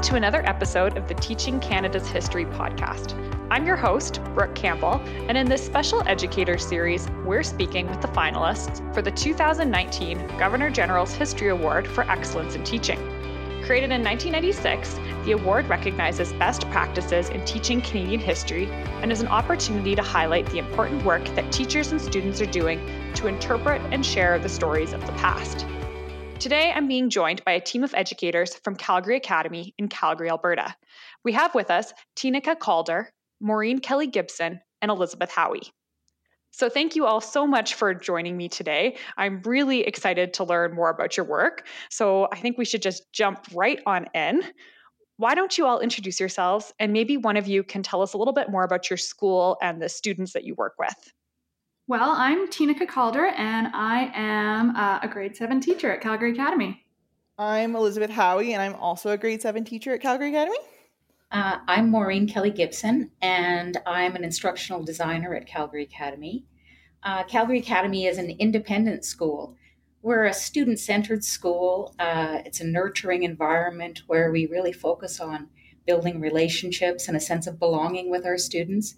Welcome to another episode of the Teaching Canada's History podcast. I'm your host, Brooke Campbell, and in this special educator series, we're speaking with the finalists for the 2019 Governor General's History Award for Excellence in Teaching. Created in 1996, the award recognizes best practices in teaching Canadian history and is an opportunity to highlight the important work that teachers and students are doing to interpret and share the stories of the past. Today, I'm being joined by a team of educators from Calgary Academy in Calgary, Alberta. We have with us Tinika Calder, Maureen Kelly Gibson, and Elizabeth Howie. So, thank you all so much for joining me today. I'm really excited to learn more about your work. So, I think we should just jump right on in. Why don't you all introduce yourselves and maybe one of you can tell us a little bit more about your school and the students that you work with? Well, I'm Tina Calder, and I am uh, a grade seven teacher at Calgary Academy. I'm Elizabeth Howie, and I'm also a grade seven teacher at Calgary Academy. Uh, I'm Maureen Kelly Gibson, and I'm an instructional designer at Calgary Academy. Uh, Calgary Academy is an independent school. We're a student centered school. Uh, it's a nurturing environment where we really focus on building relationships and a sense of belonging with our students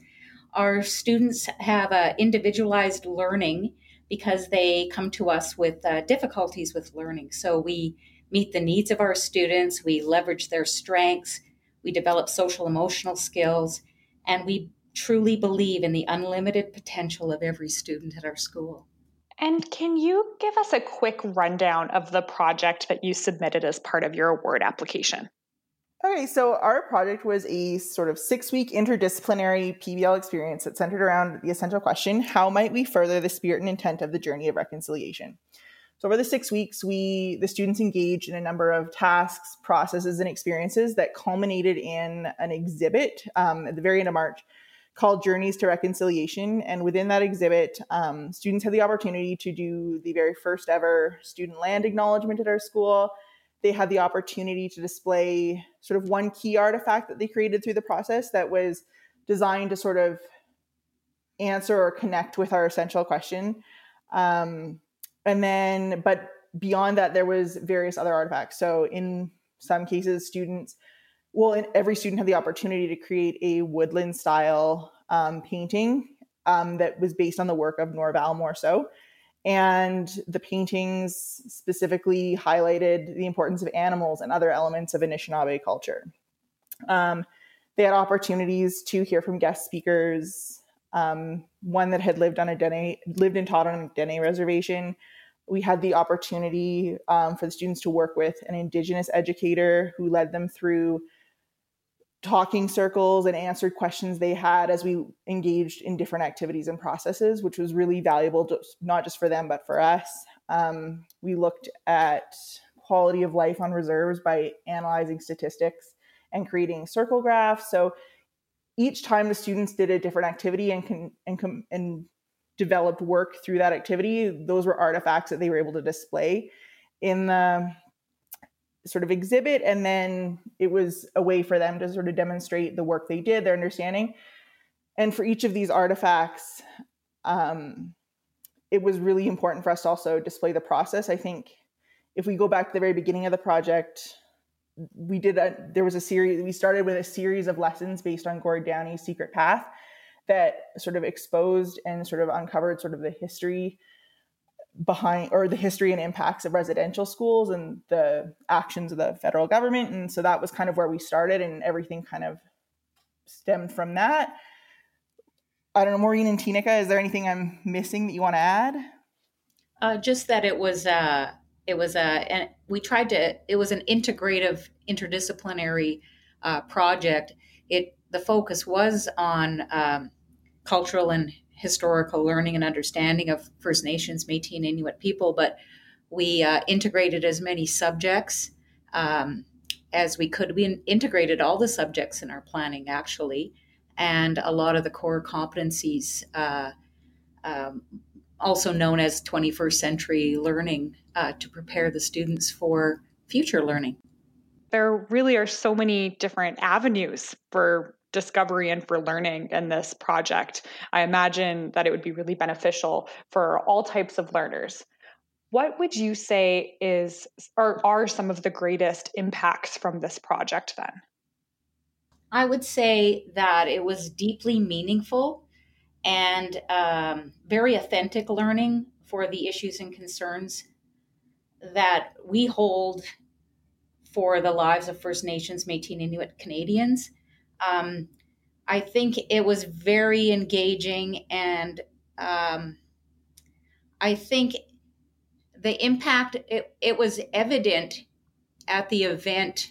our students have uh, individualized learning because they come to us with uh, difficulties with learning. So we meet the needs of our students, we leverage their strengths, we develop social emotional skills, and we truly believe in the unlimited potential of every student at our school. And can you give us a quick rundown of the project that you submitted as part of your award application? Okay, so our project was a sort of six week interdisciplinary PBL experience that centered around the essential question how might we further the spirit and intent of the journey of reconciliation? So over the six weeks, we the students engaged in a number of tasks, processes, and experiences that culminated in an exhibit um, at the very end of March called Journeys to Reconciliation. And within that exhibit, um, students had the opportunity to do the very first ever student land acknowledgement at our school they had the opportunity to display sort of one key artifact that they created through the process that was designed to sort of answer or connect with our essential question. Um, and then, but beyond that, there was various other artifacts. So in some cases, students, well, every student had the opportunity to create a woodland style um, painting um, that was based on the work of Norval Morrisseau and the paintings specifically highlighted the importance of animals and other elements of Anishinaabe culture. Um, they had opportunities to hear from guest speakers. Um, one that had lived on a Dene, lived and taught on a Dene reservation. We had the opportunity um, for the students to work with an Indigenous educator who led them through talking circles and answered questions they had as we engaged in different activities and processes, which was really valuable, to, not just for them, but for us. Um, we looked at quality of life on reserves by analyzing statistics and creating circle graphs. So each time the students did a different activity and can, and, and developed work through that activity, those were artifacts that they were able to display in the sort of exhibit and then it was a way for them to sort of demonstrate the work they did their understanding. And for each of these artifacts um, it was really important for us to also display the process. I think if we go back to the very beginning of the project we did a there was a series we started with a series of lessons based on Gord Downie's secret path that sort of exposed and sort of uncovered sort of the history behind or the history and impacts of residential schools and the actions of the federal government. And so that was kind of where we started and everything kind of stemmed from that. I don't know maureen and tinika is there anything i'm missing that you want to add? Uh, just that it was uh it was a uh, and we tried to it was an integrative interdisciplinary uh, project. It the focus was on um, cultural and historical learning and understanding of First Nations, Métis, and Inuit people, but we uh, integrated as many subjects um, as we could. We integrated all the subjects in our planning, actually, and a lot of the core competencies, uh, um, also known as 21st century learning, uh, to prepare the students for future learning. There really are so many different avenues for discovery and for learning in this project. I imagine that it would be really beneficial for all types of learners. What would you say is or are some of the greatest impacts from this project then? I would say that it was deeply meaningful and um, very authentic learning for the issues and concerns that we hold for the lives of First Nations, Métis, and Inuit Canadians. Um, I think it was very engaging, and um, I think the impact it, it was evident at the event,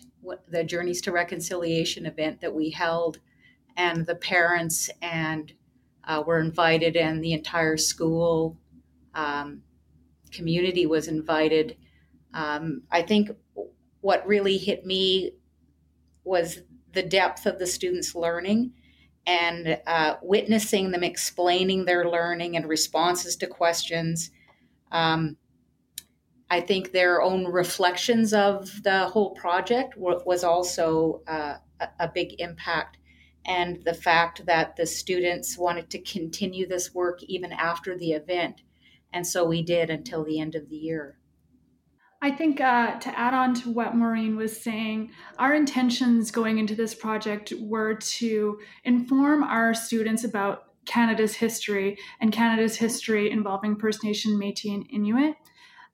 the Journeys to Reconciliation event that we held, and the parents and uh, were invited, and the entire school um, community was invited. Um, I think what really hit me was the depth of the students' learning and uh, witnessing them explaining their learning and responses to questions. Um, I think their own reflections of the whole project was also uh, a, a big impact. And the fact that the students wanted to continue this work even after the event. And so we did until the end of the year. I think uh, to add on to what Maureen was saying, our intentions going into this project were to inform our students about Canada's history and Canada's history involving First Nation, Metis, and Inuit.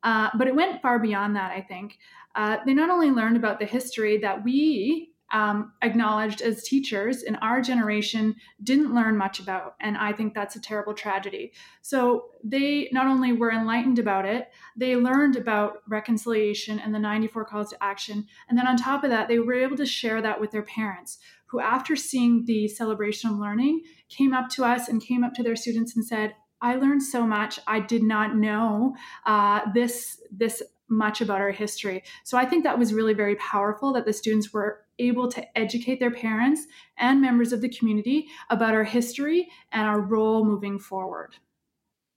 Uh, but it went far beyond that, I think. Uh, they not only learned about the history that we um, acknowledged as teachers in our generation didn't learn much about. And I think that's a terrible tragedy. So they not only were enlightened about it, they learned about reconciliation and the 94 calls to action. And then on top of that, they were able to share that with their parents, who, after seeing the celebration of learning, came up to us and came up to their students and said, I learned so much. I did not know uh, this this much about our history. So I think that was really very powerful that the students were able to educate their parents and members of the community about our history and our role moving forward.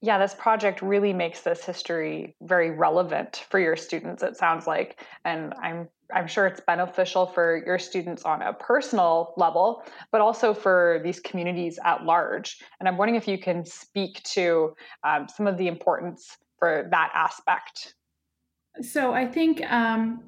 Yeah, this project really makes this history very relevant for your students, it sounds like. And I'm I'm sure it's beneficial for your students on a personal level, but also for these communities at large. And I'm wondering if you can speak to um, some of the importance for that aspect. So I think um,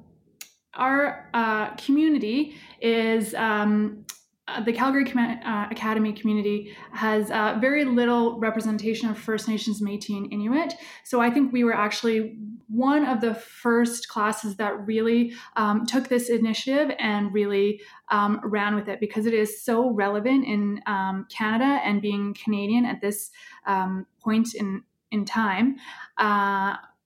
our uh, community is um, uh, the Calgary Com- uh, Academy community has uh, very little representation of First Nations, Métis, and Inuit. So I think we were actually one of the first classes that really um, took this initiative and really um, ran with it because it is so relevant in um, Canada and being Canadian at this um, point in in time.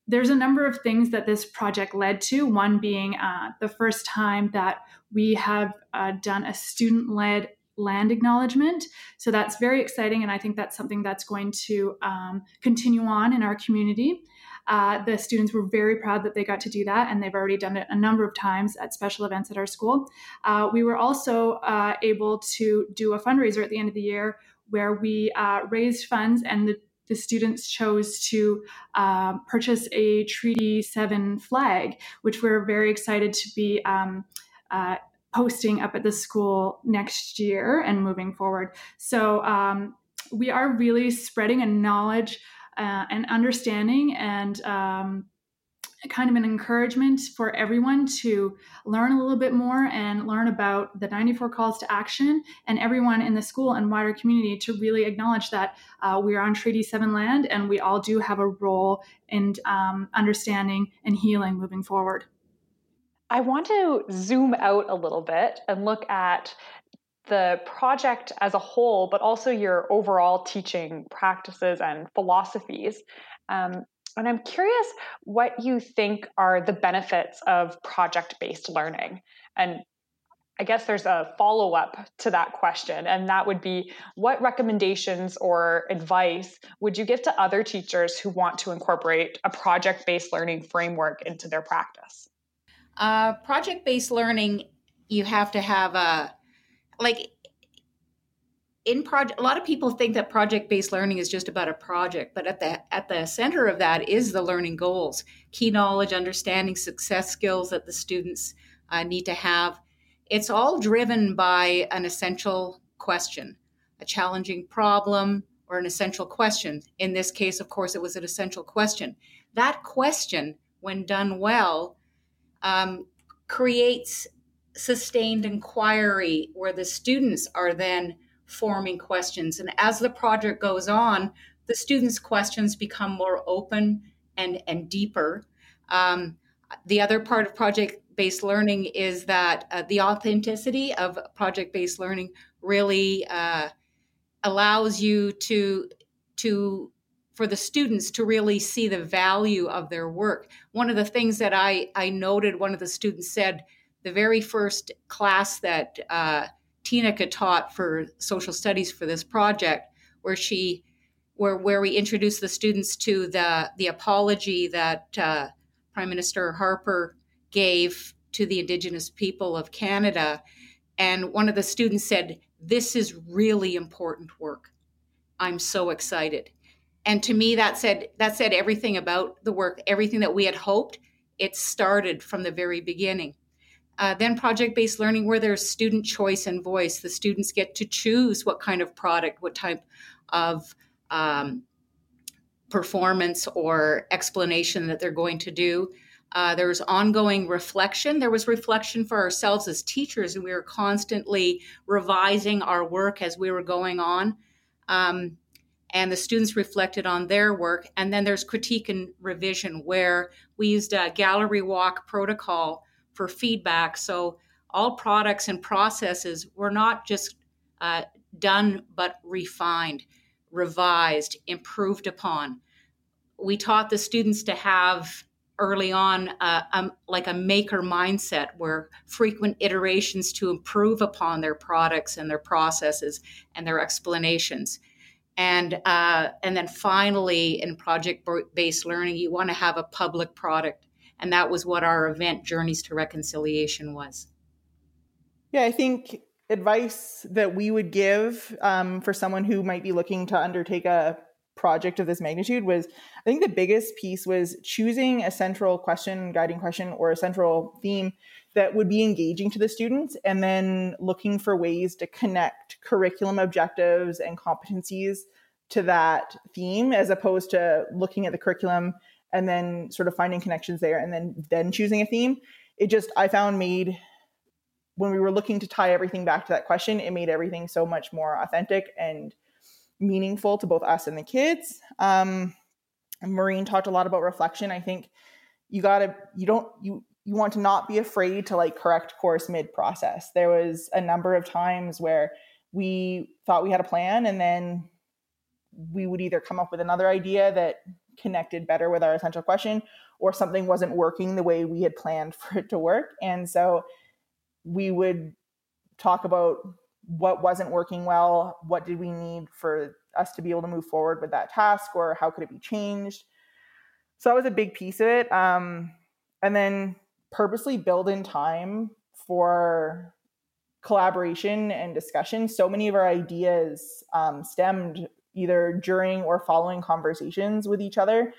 There's a number of things that this project led to. One being uh, the first time that we have uh, done a student led land acknowledgement. So that's very exciting. And I think that's something that's going to um, continue on in our community. Uh, the students were very proud that they got to do that, and they've already done it a number of times at special events at our school. Uh, we were also uh, able to do a fundraiser at the end of the year where we uh, raised funds, and the the students chose to uh, purchase a Treaty 7 flag, which we're very excited to be um, uh, posting up at the school next year and moving forward. So um, we are really spreading a knowledge uh, and understanding and um, kind of an encouragement for everyone to learn a little bit more and learn about the 94 calls to action and everyone in the school and wider community to really acknowledge that uh, we're on Treaty 7 land and we all do have a role in um, understanding and healing moving forward. I want to zoom out a little bit and look at the project as a whole, but also your overall teaching practices and philosophies. Um, and I'm curious what you think are the benefits of project based learning. And I guess there's a follow up to that question, and that would be what recommendations or advice would you give to other teachers who want to incorporate a project based learning framework into their practice? Uh, project based learning, you have to have a, like, in project a lot of people think that project based learning is just about a project but at the at the center of that is the learning goals key knowledge understanding success skills that the students uh, need to have it's all driven by an essential question a challenging problem or an essential question. In this case, of course, it was an essential question. That question, when done well, um, creates sustained inquiry where the students are then forming questions. And as the project goes on, the students' questions become more open and, and deeper. Um, the other part of project based learning is that uh, the authenticity of project based learning really uh, allows you to to for the students to really see the value of their work. One of the things that I, I noted, one of the students said, the very first class that uh, Tina taught for social studies for this project, where she, where where we introduced the students to the the apology that uh, Prime Minister Harper gave to the Indigenous people of Canada, and one of the students said, "This is really important work. I'm so excited." And to me, that said that said everything about the work, everything that we had hoped. It started from the very beginning uh, then project based learning, where there's student choice and voice. The students get to choose what kind of product, what type of um, performance or explanation that they're going to do. Uh, ongoing reflection. There was reflection for ourselves as teachers, and we were constantly revising our work as we were going on. Um, and the students reflected on their work. And then there's critique and revision, where we used a gallery walk protocol for feedback. So all products and processes were not just uh, done, but refined, revised, improved upon. We taught the students to have early on uh, like a maker mindset where frequent iterations to improve upon their products and their processes and their explanations and uh, and then finally in project based learning you want to have a public product and that was what our event, Journeys to Reconciliation, was. Yeah, I think advice that we would give um, for someone who might be looking to undertake a project of this magnitude was I think the biggest piece was choosing a central question, guiding question, or a central theme that would be engaging to the students, and then looking for ways to connect curriculum objectives and competencies to that theme as opposed to looking at the curriculum and then sort of finding connections there and then then choosing a theme. It just i found made when we were looking to tie everything back to that question it made everything so much more authentic and meaningful to both us and the kids. Um, maureen talked a lot about reflection. I think you gotta you don't you you want to not be afraid to like correct course mid process. There was a number of times where we thought we had a plan and then we would either come up with another idea that connected better with our essential question or something wasn't working the way we had planned for it to work. And so we would talk about what wasn't working well, what did we need for us to be able to move forward with that task, or how could it be changed. So that was a big piece of it. Um, and then purposely build in time for collaboration and discussion. So many of our ideas um, stemmed either during or following conversations with each other.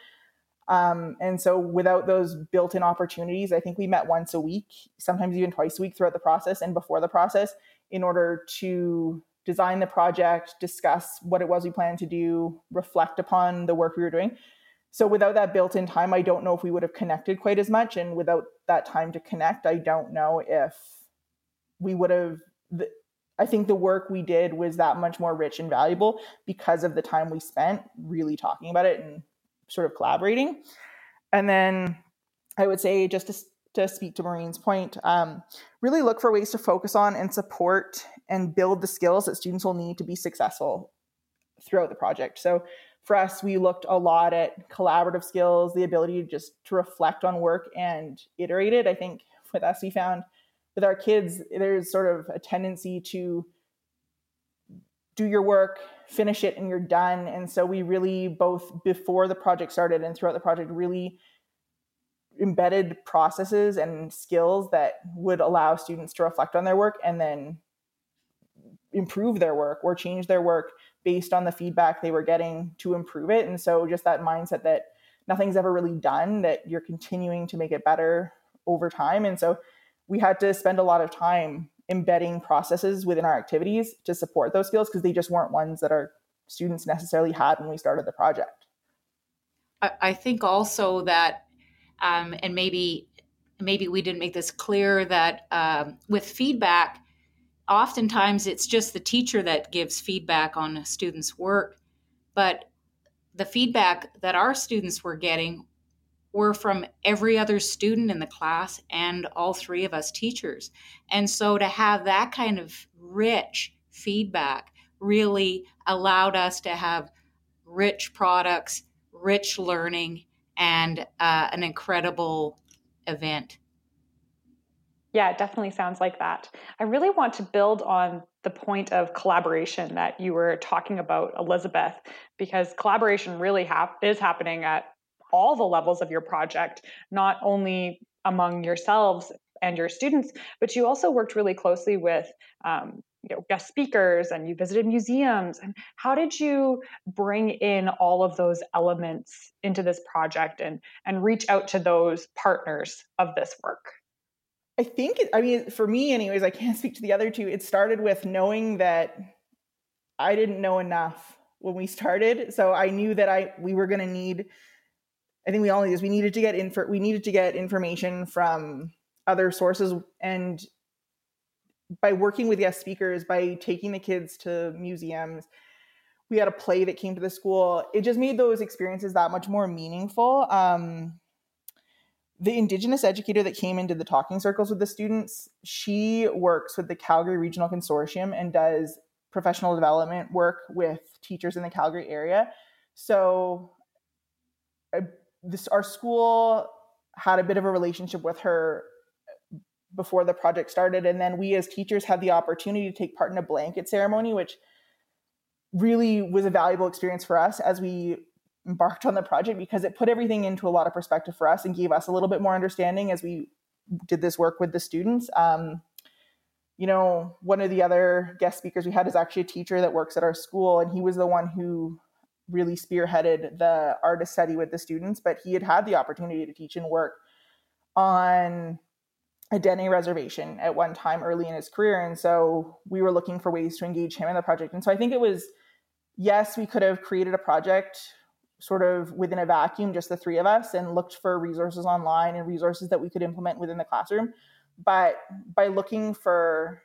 Um, and so without those built-in opportunities, I think we met once a week, sometimes even twice a week throughout the process and before the process in order to design the project, discuss what it was we planned to do, reflect upon the work we were doing. So without that built-in time, I don't know if we would have connected quite as much. And without that time to connect, I don't know if we would have I think the work we did was that much more rich and valuable because of the time we spent really talking about it and sort of collaborating. And then I would say, just to, to speak to Maureen's point, um, really look for ways to focus on and support and build the skills that students will need to be successful throughout the project. So for us, we looked a lot at collaborative skills, the ability to just to reflect on work and iterate it. I think with us, we found with our kids, there's sort of a tendency to do your work, finish it, and you're done. And so we really, both before the project started and throughout the project, really embedded processes and skills that would allow students to reflect on their work and then improve their work or change their work based on the feedback they were getting to improve it. And so just that mindset that nothing's ever really done, that you're continuing to make it better over time. And so we had to spend a lot of time embedding processes within our activities to support those skills because they just weren't ones that our students necessarily had when we started the project. I, think also that, um, and maybe maybe we didn't make this clear that um, with feedback, oftentimes it's just the teacher that gives feedback on a student's work, but the feedback that our students were getting were from every other student in the class and all three of us teachers. And so to have that kind of rich feedback really allowed us to have rich products, rich learning, and uh, an incredible event. Yeah, it definitely sounds like that. I really want to build on the point of collaboration that you were talking about, Elizabeth, because collaboration really is happening at all the levels of your project, not only among yourselves and your students, but you also worked really closely with um, you know guest speakers and you visited museums. And how did you bring in all of those elements into this project and and reach out to those partners of this work? I think i mean for me anyways i can't speak to the other two. It started with knowing that i didn't know enough when we started. So i knew that i we were going to need I think we all need this. We needed to get info. We needed to get information from other sources, and by working with guest speakers, by taking the kids to museums, we had a play that came to the school. It just made those experiences that much more meaningful. Um, the Indigenous educator that came into the talking circles with the students, she works with the Calgary Regional Consortium and does professional development work with teachers in the Calgary area. So this our school had a bit of a relationship with her before the project started and then we as teachers had the opportunity to take part in a blanket ceremony which really was a valuable experience for us as we embarked on the project because it put everything into a lot of perspective for us and gave us a little bit more understanding as we did this work with the students. Um, you know one of the other guest speakers we had is actually a teacher that works at our school and he was the one who really spearheaded the artist study with the students, but he had had the opportunity to teach and work on a Dene reservation at one time early in his career. And so we were looking for ways to engage him in the project. And so I think it was, yes, we could have created a project sort of within a vacuum, just the three of us, and looked for resources online and resources that we could implement within the classroom. But by looking for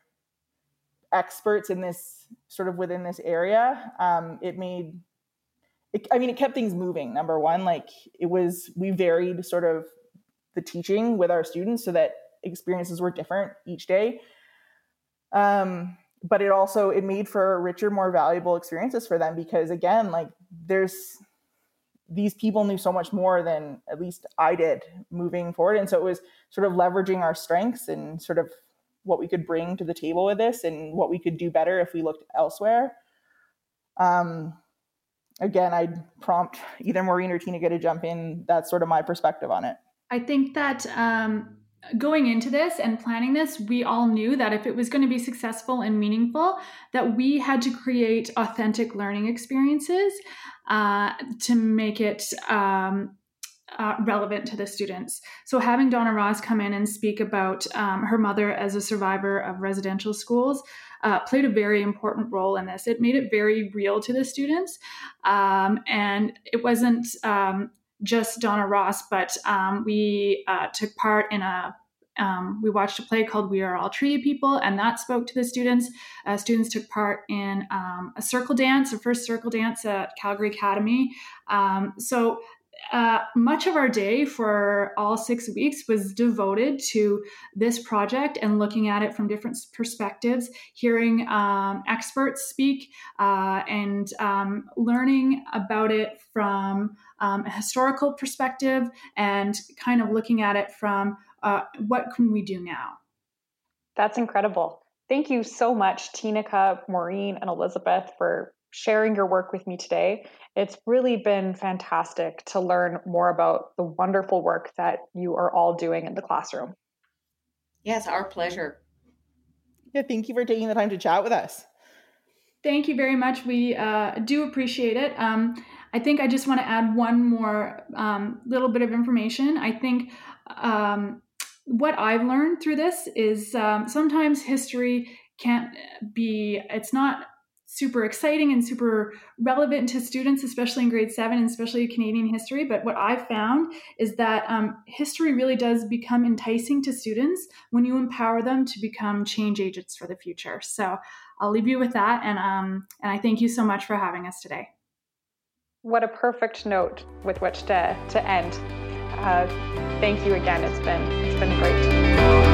experts in this sort of within this area, um, it made it, I mean, it kept things moving. Number one, like it was, we varied sort of the teaching with our students so that experiences were different each day. Um, but it also it made for richer, more valuable experiences for them because again, like there's these people knew so much more than at least I did moving forward, and so it was sort of leveraging our strengths and sort of what we could bring to the table with this and what we could do better if we looked elsewhere. Um, again, I'd prompt either Maureen or Tina to jump in. That's sort of my perspective on it. I think that um, going into this and planning this, we all knew that if it was going to be successful and meaningful, that we had to create authentic learning experiences uh, to make it. Um, uh, relevant to the students. So, having Donna Ross come in and speak about um, her mother as a survivor of residential schools uh, played a very important role in this. It made it very real to the students. Um, and it wasn't um, just Donna Ross, but um, we uh, took part in a um, we watched a play called We Are All Treaty People, and that spoke to the students. Uh, students took part in um, a circle dance, a first circle dance at Calgary Academy. Um, so uh, much of our day for all six weeks was devoted to this project and looking at it from different perspectives, hearing um, experts speak, uh, and um, learning about it from um, a historical perspective and kind of looking at it from uh, what can we do now. That's incredible. Thank you so much, Tinika, Maureen, and Elizabeth, for sharing your work with me today. It's really been fantastic to learn more about the wonderful work that you are all doing in the classroom. Yes, our pleasure. Yeah, thank you for taking the time to chat with us. Thank you very much. We uh, do appreciate it. Um, I think I just want to add one more um, little bit of information. I think um, what I've learned through this is um, sometimes history can't be, it's not super exciting and super relevant to students, especially in grade seven, and especially Canadian history. But what I've found is that um, history really does become enticing to students when you empower them to become change agents for the future. So I'll leave you with that, and um, and I thank you so much for having us today. What a perfect note with which to to end. Uh, thank you again. It's been it's been great.